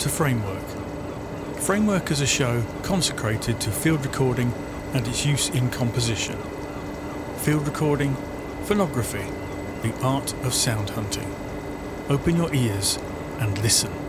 To Framework. Framework is a show consecrated to field recording and its use in composition. Field recording, phonography, the art of sound hunting. Open your ears and listen.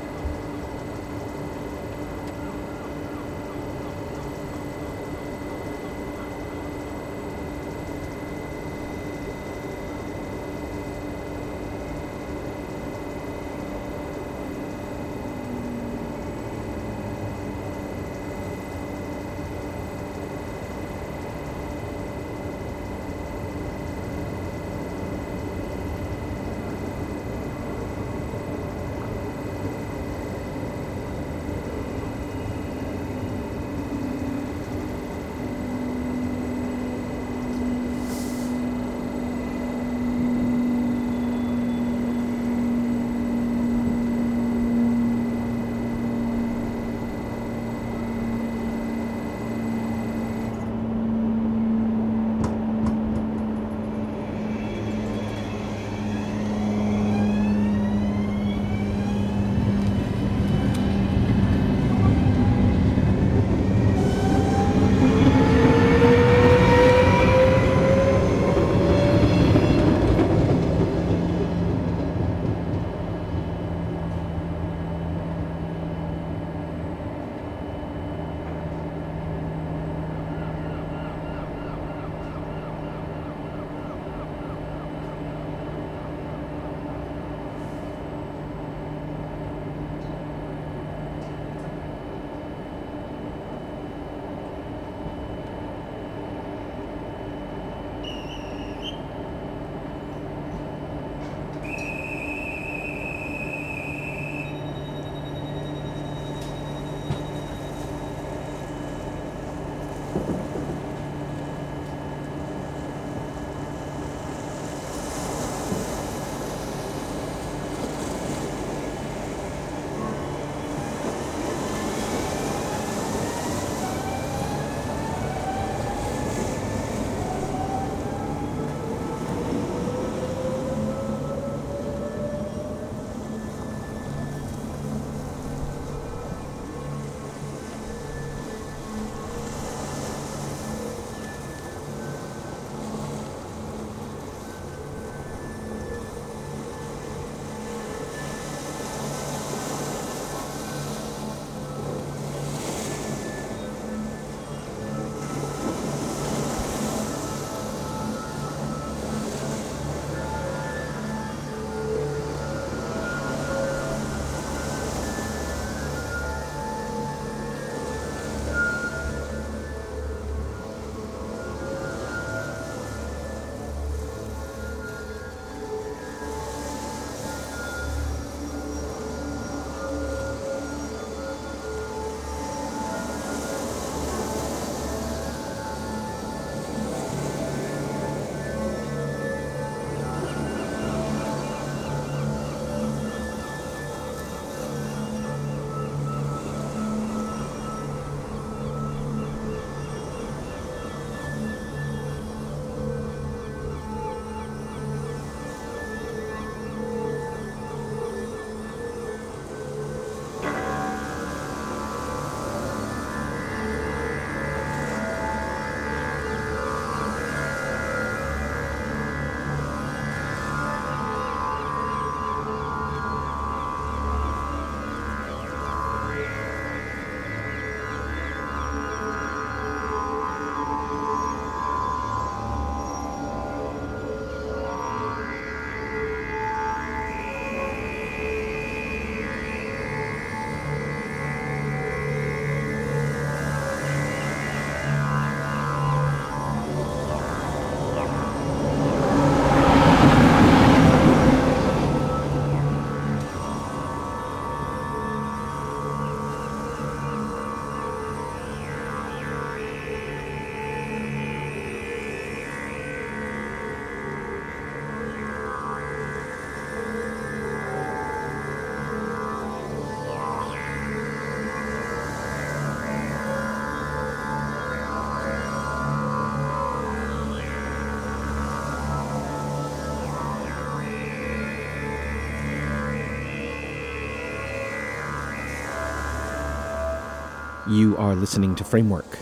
You are listening to Framework.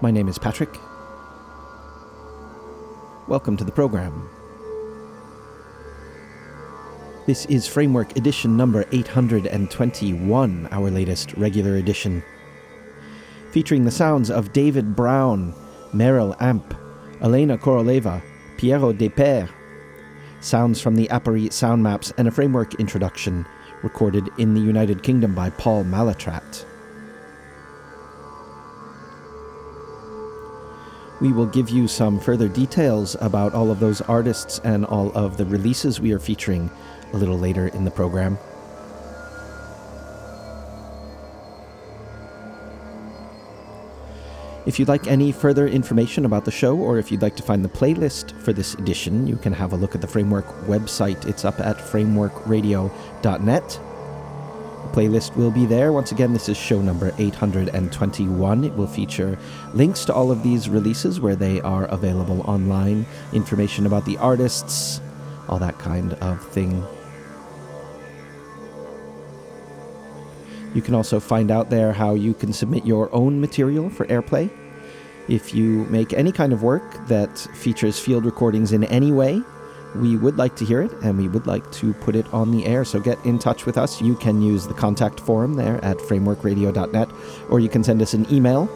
My name is Patrick. Welcome to the program. This is Framework Edition number 821, our latest regular edition. Featuring the sounds of David Brown, Méryll Ampe, Elena Koroleva, Pierrot Desperes, sounds from the aporee sound maps, and a framework introduction recorded in the United Kingdom by Paul Mallatratt. We will give you some further details about all of those artists and all of the releases we are featuring a little later in the program. If you'd like any further information about the show, or if you'd like to find the playlist for this edition, you can have a look at the Framework website. It's up at frameworkradio.net. The playlist will be there. Once again, this is show number 821. It will feature links to all of these releases where they are available online, information about the artists, all that kind of thing. You can also find out there how you can submit your own material for airplay. If you make any kind of work that features field recordings in any way, we would like to hear it and we would like to put it on the air. So get in touch with us. You can use the contact form there at frameworkradio.net or you can send us an email.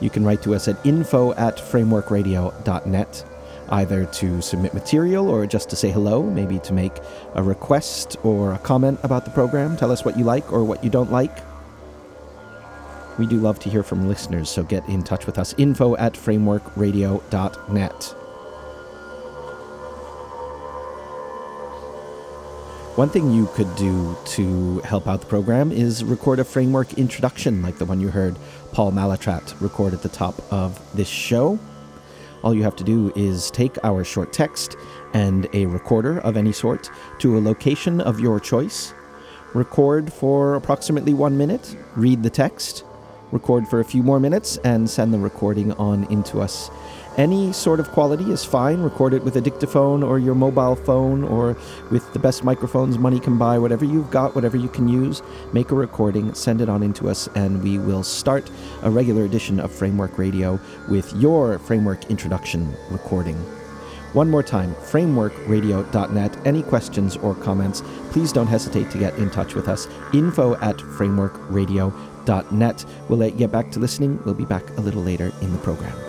You can write to us at info at frameworkradio.net either to submit material or just to say hello, maybe to make a request or a comment about the program. Tell us what you like or what you don't like. We do love to hear from listeners, so get in touch with us. Info at frameworkradio.net. One thing you could do to help out the program is record a framework introduction like the one you heard Paul Mallatratt record at the top of this show. All you have to do is take our short text and a recorder of any sort to a location of your choice, record for approximately one minute, read the text, record for a few more minutes, and send the recording on into us. Any sort of quality is fine. Record it with a dictaphone or your mobile phone or with the best microphones money can buy, whatever you've got, whatever you can use. Make a recording, send it on into us, and we will start a regular edition of Framework Radio with your Framework introduction recording. One more time, frameworkradio.net. Any questions or comments, please don't hesitate to get in touch with us. Info at frameworkradio.net. We'll let you get back to listening. We'll be back a little later in the program.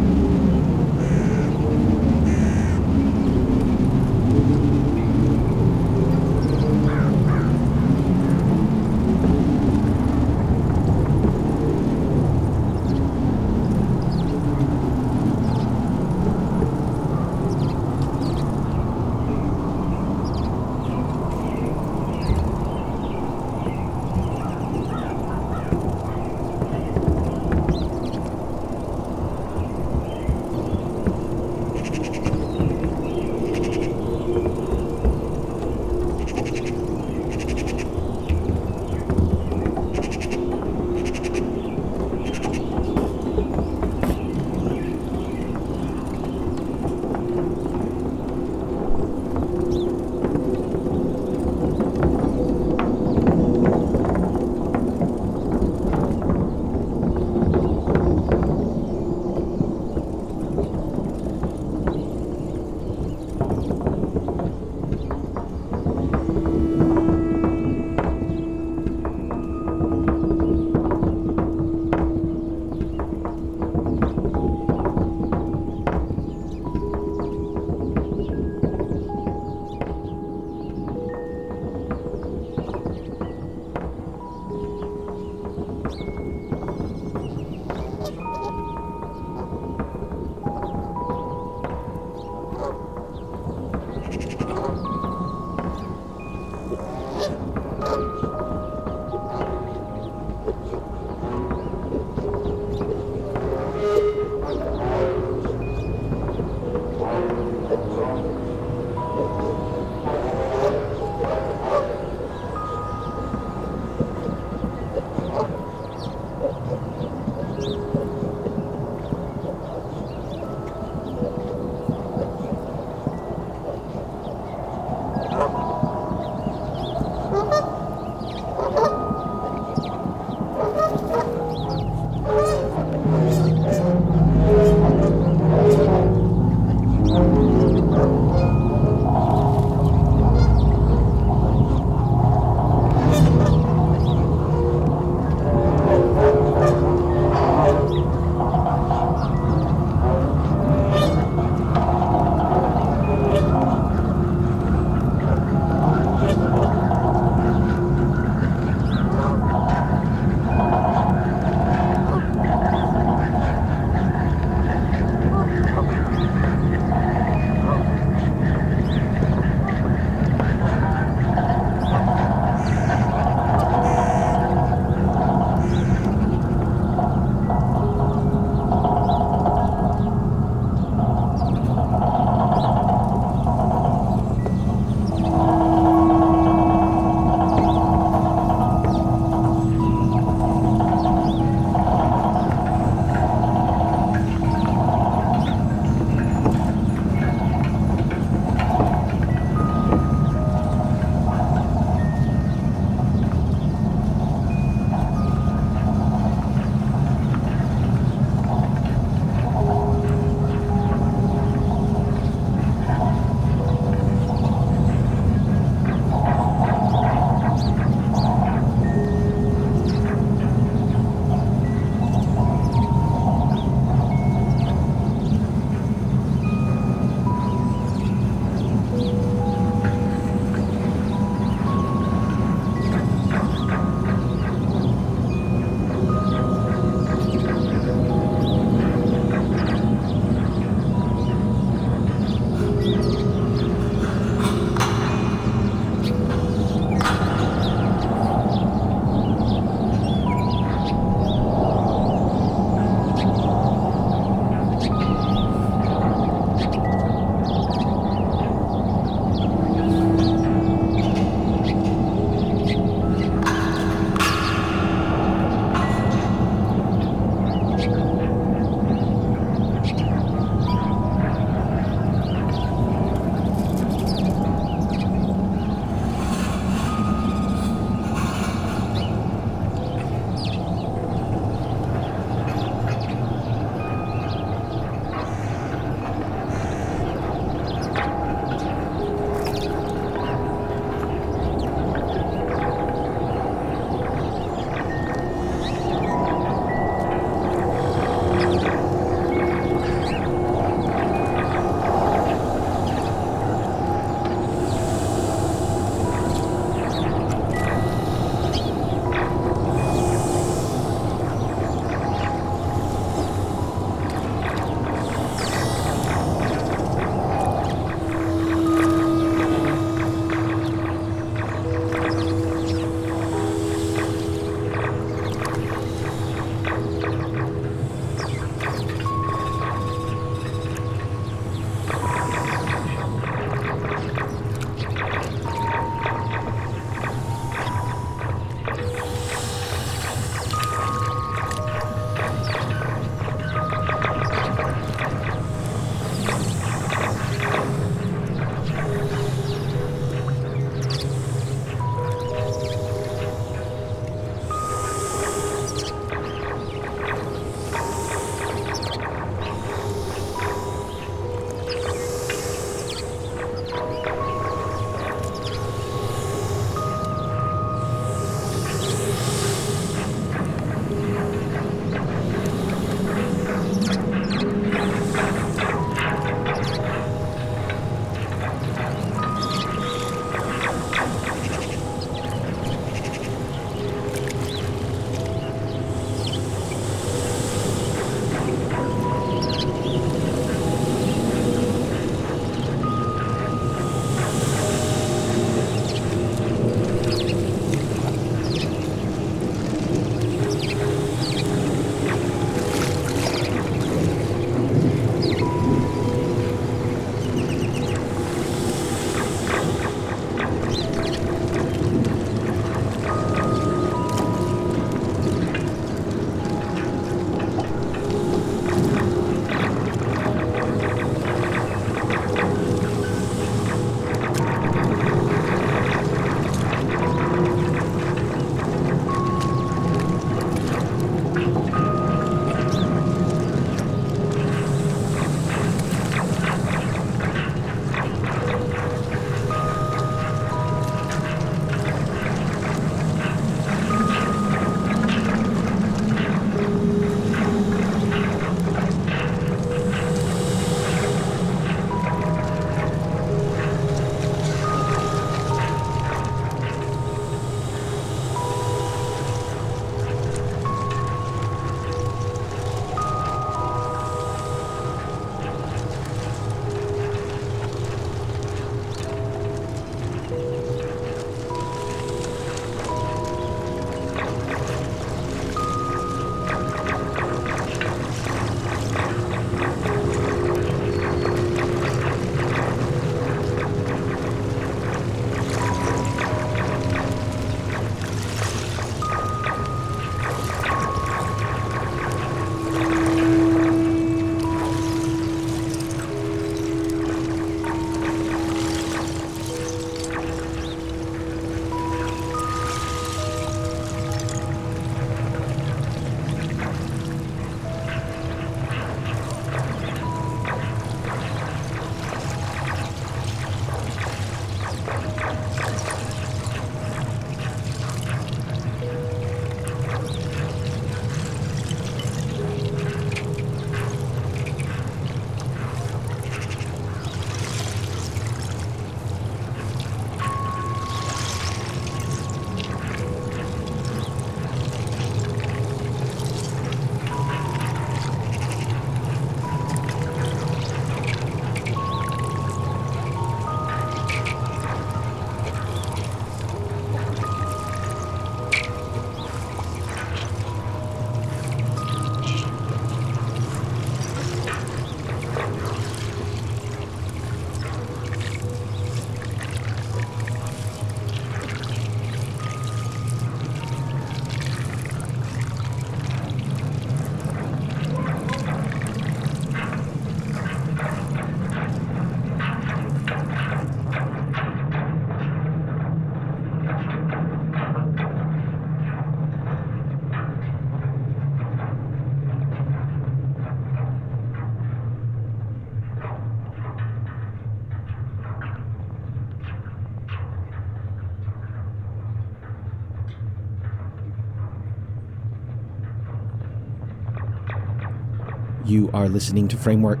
You are listening to Framework.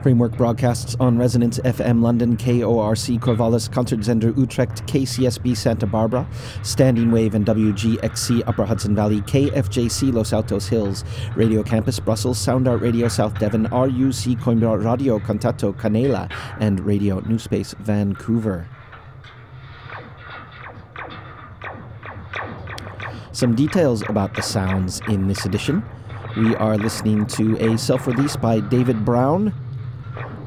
Framework broadcasts on Resonance FM London, KORC Corvallis, Concertzender Utrecht, KCSB Santa Barbara, Standing Wave and WGXC Upper Hudson Valley, KFJC Los Altos Hills, Radio Campus Brussels, Sound Art Radio South Devon, RUC Coimbra Radio Contatto Canela, and Radio Newspace Vancouver. Some details about the sounds in this edition. We are listening to a self release by David Brown.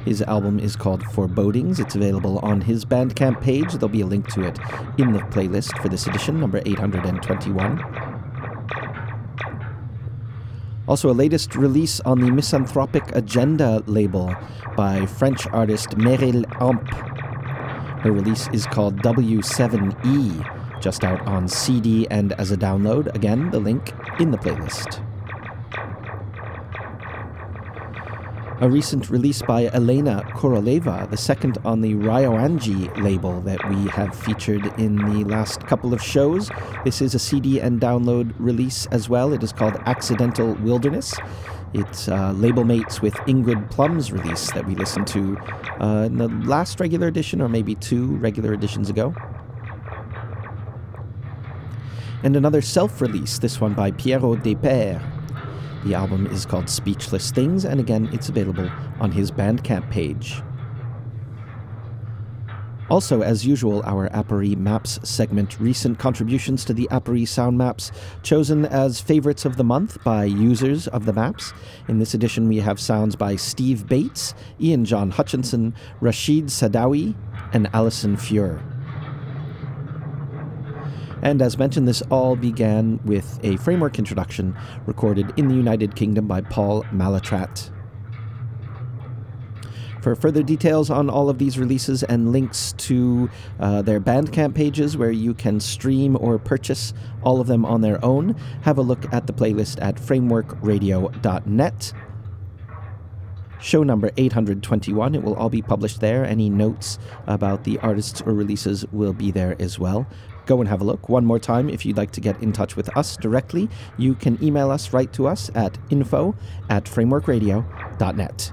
His album is called Forebodings. It's available on his Bandcamp page. There'll be a link to it in the playlist for this edition, number 821. Also, a latest release on the Misanthropic Agenda label by French artist Méryll Ampe. Her release is called W7E, just out on CD and as a download. Again, the link in the playlist. A recent release by Alëna Korolëva, the second on the Ryoanji label that we have featured in the last couple of shows. This is a CD and download release as well. It is called Accidental Wilderness. It's uh, label mates with Ingrid Plum's release that we listened to uh, in the last regular edition, or maybe two regular editions ago. And another self release, this one by Pierrot Desperes, the album is called Speechless Things, and again, it's available on his Bandcamp page. Also, as usual, our Aporee Maps segment, recent contributions to the Aporee sound maps, chosen as favorites of the month by users of the maps. In this edition, we have sounds by Steve Bates, Ian John Hutchinson, Rashid Sadawi, and Alison Fuhr. And as mentioned, this all began with a framework introduction recorded in the United Kingdom by Paul Mallatratt. For further details on all of these releases and links to uh, their Bandcamp pages where you can stream or purchase all of them on their own, have a look at the playlist at frameworkradio.net. Show number 821. It will all be published there. Any notes about the artists or releases will be there as well go and have a look. One more time, if you'd like to get in touch with us directly, you can email us, write to us at info at frameworkradio.net.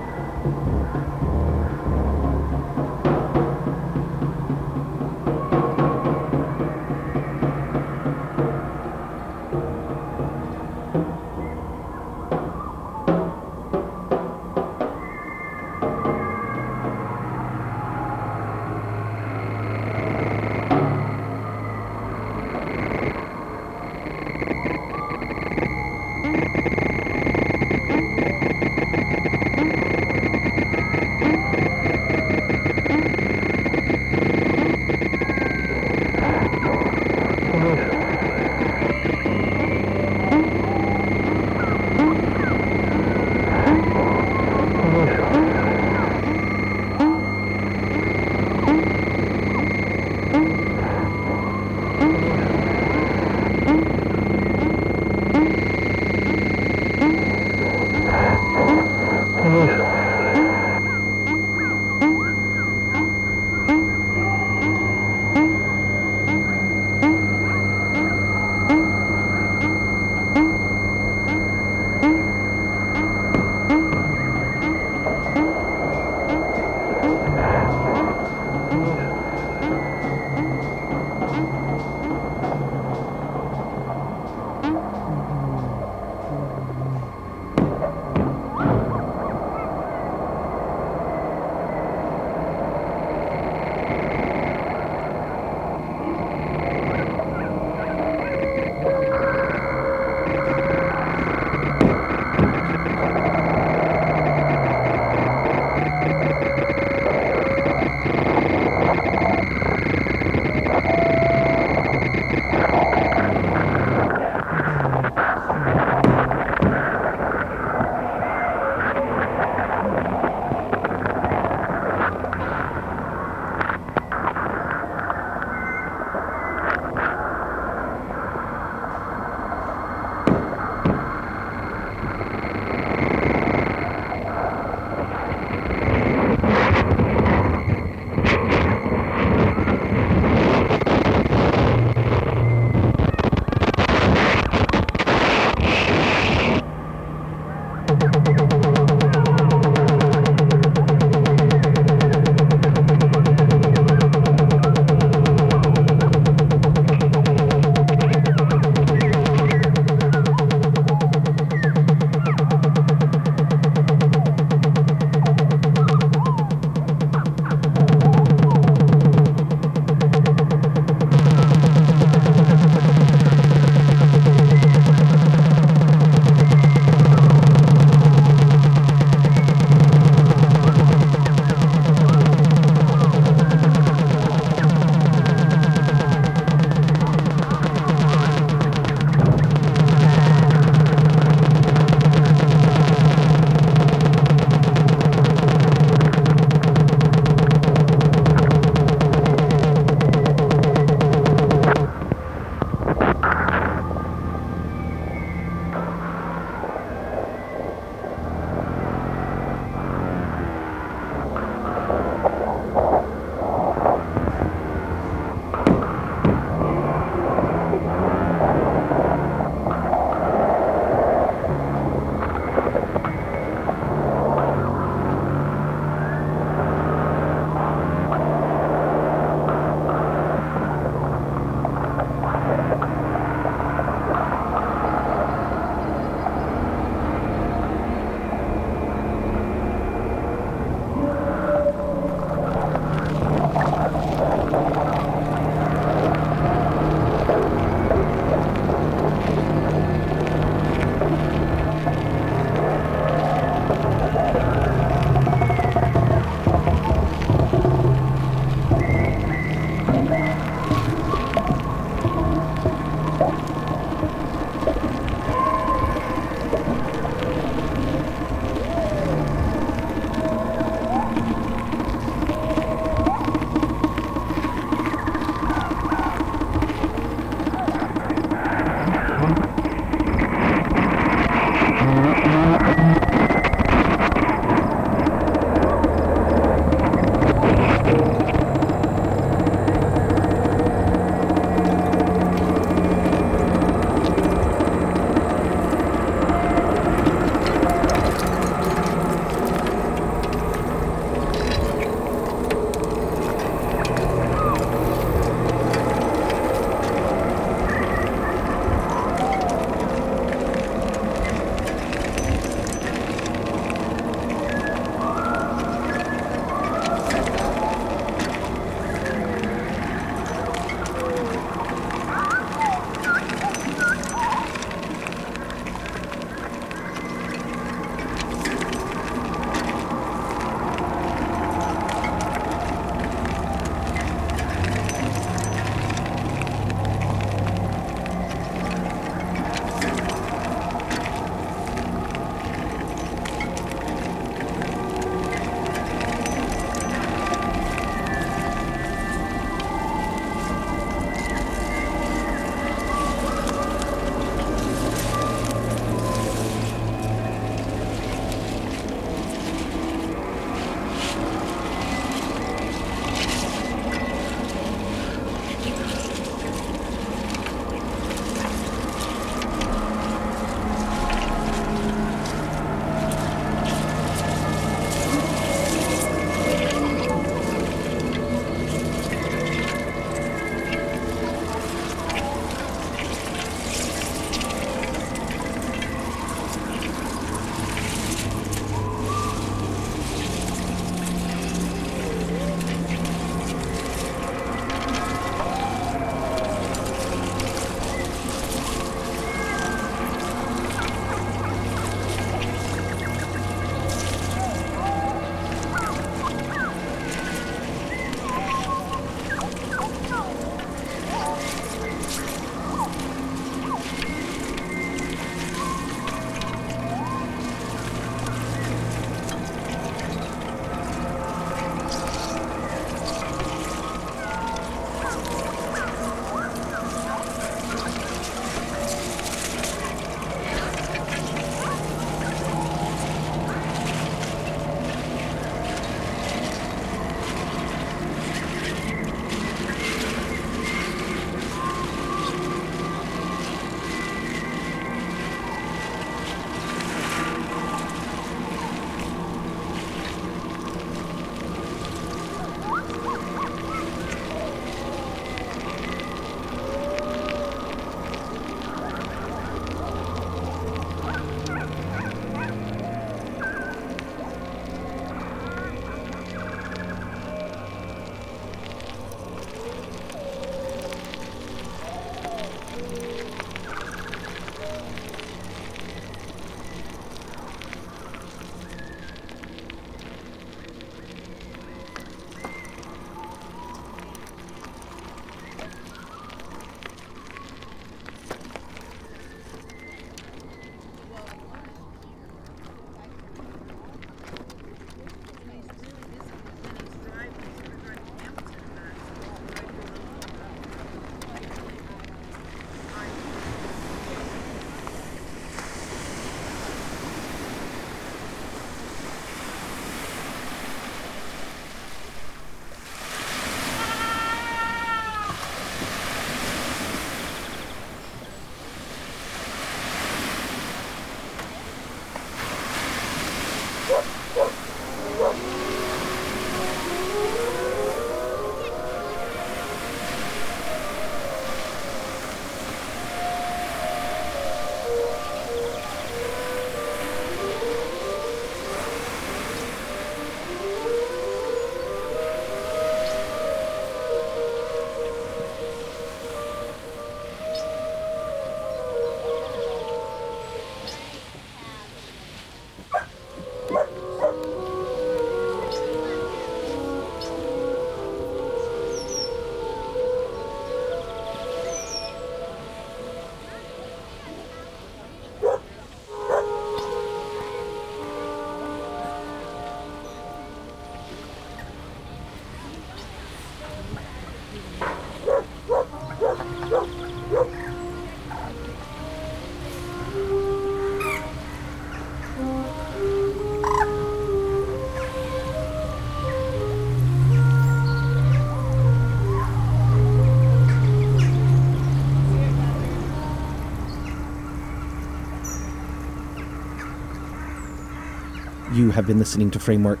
have been listening to Framework.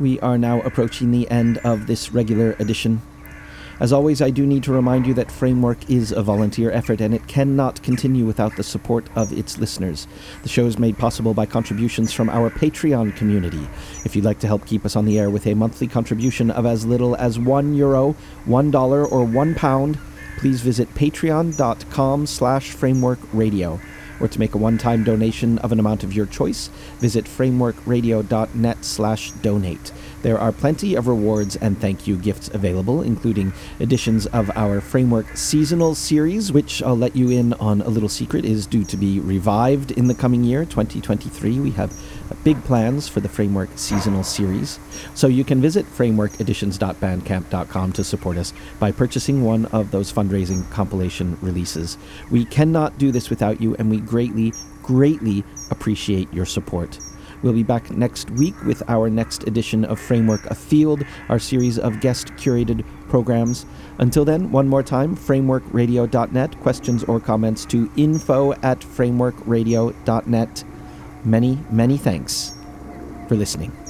We are now approaching the end of this regular edition. As always, I do need to remind you that Framework is a volunteer effort and it cannot continue without the support of its listeners. The show is made possible by contributions from our Patreon community. If you'd like to help keep us on the air with a monthly contribution of as little as one euro, one dollar, or one pound, please visit patreon.com slash framework radio or to make a one-time donation of an amount of your choice, visit frameworkradio.net slash donate. There are plenty of rewards and thank you gifts available, including editions of our Framework seasonal series, which I'll let you in on a little secret is due to be revived in the coming year, 2023. We have big plans for the Framework seasonal series. So you can visit frameworkeditions.bandcamp.com to support us by purchasing one of those fundraising compilation releases. We cannot do this without you, and we greatly, greatly appreciate your support. We'll be back next week with our next edition of Framework Afield, our series of guest curated programs. Until then, one more time, frameworkradio.net. Questions or comments to info at frameworkradio.net. Many, many thanks for listening.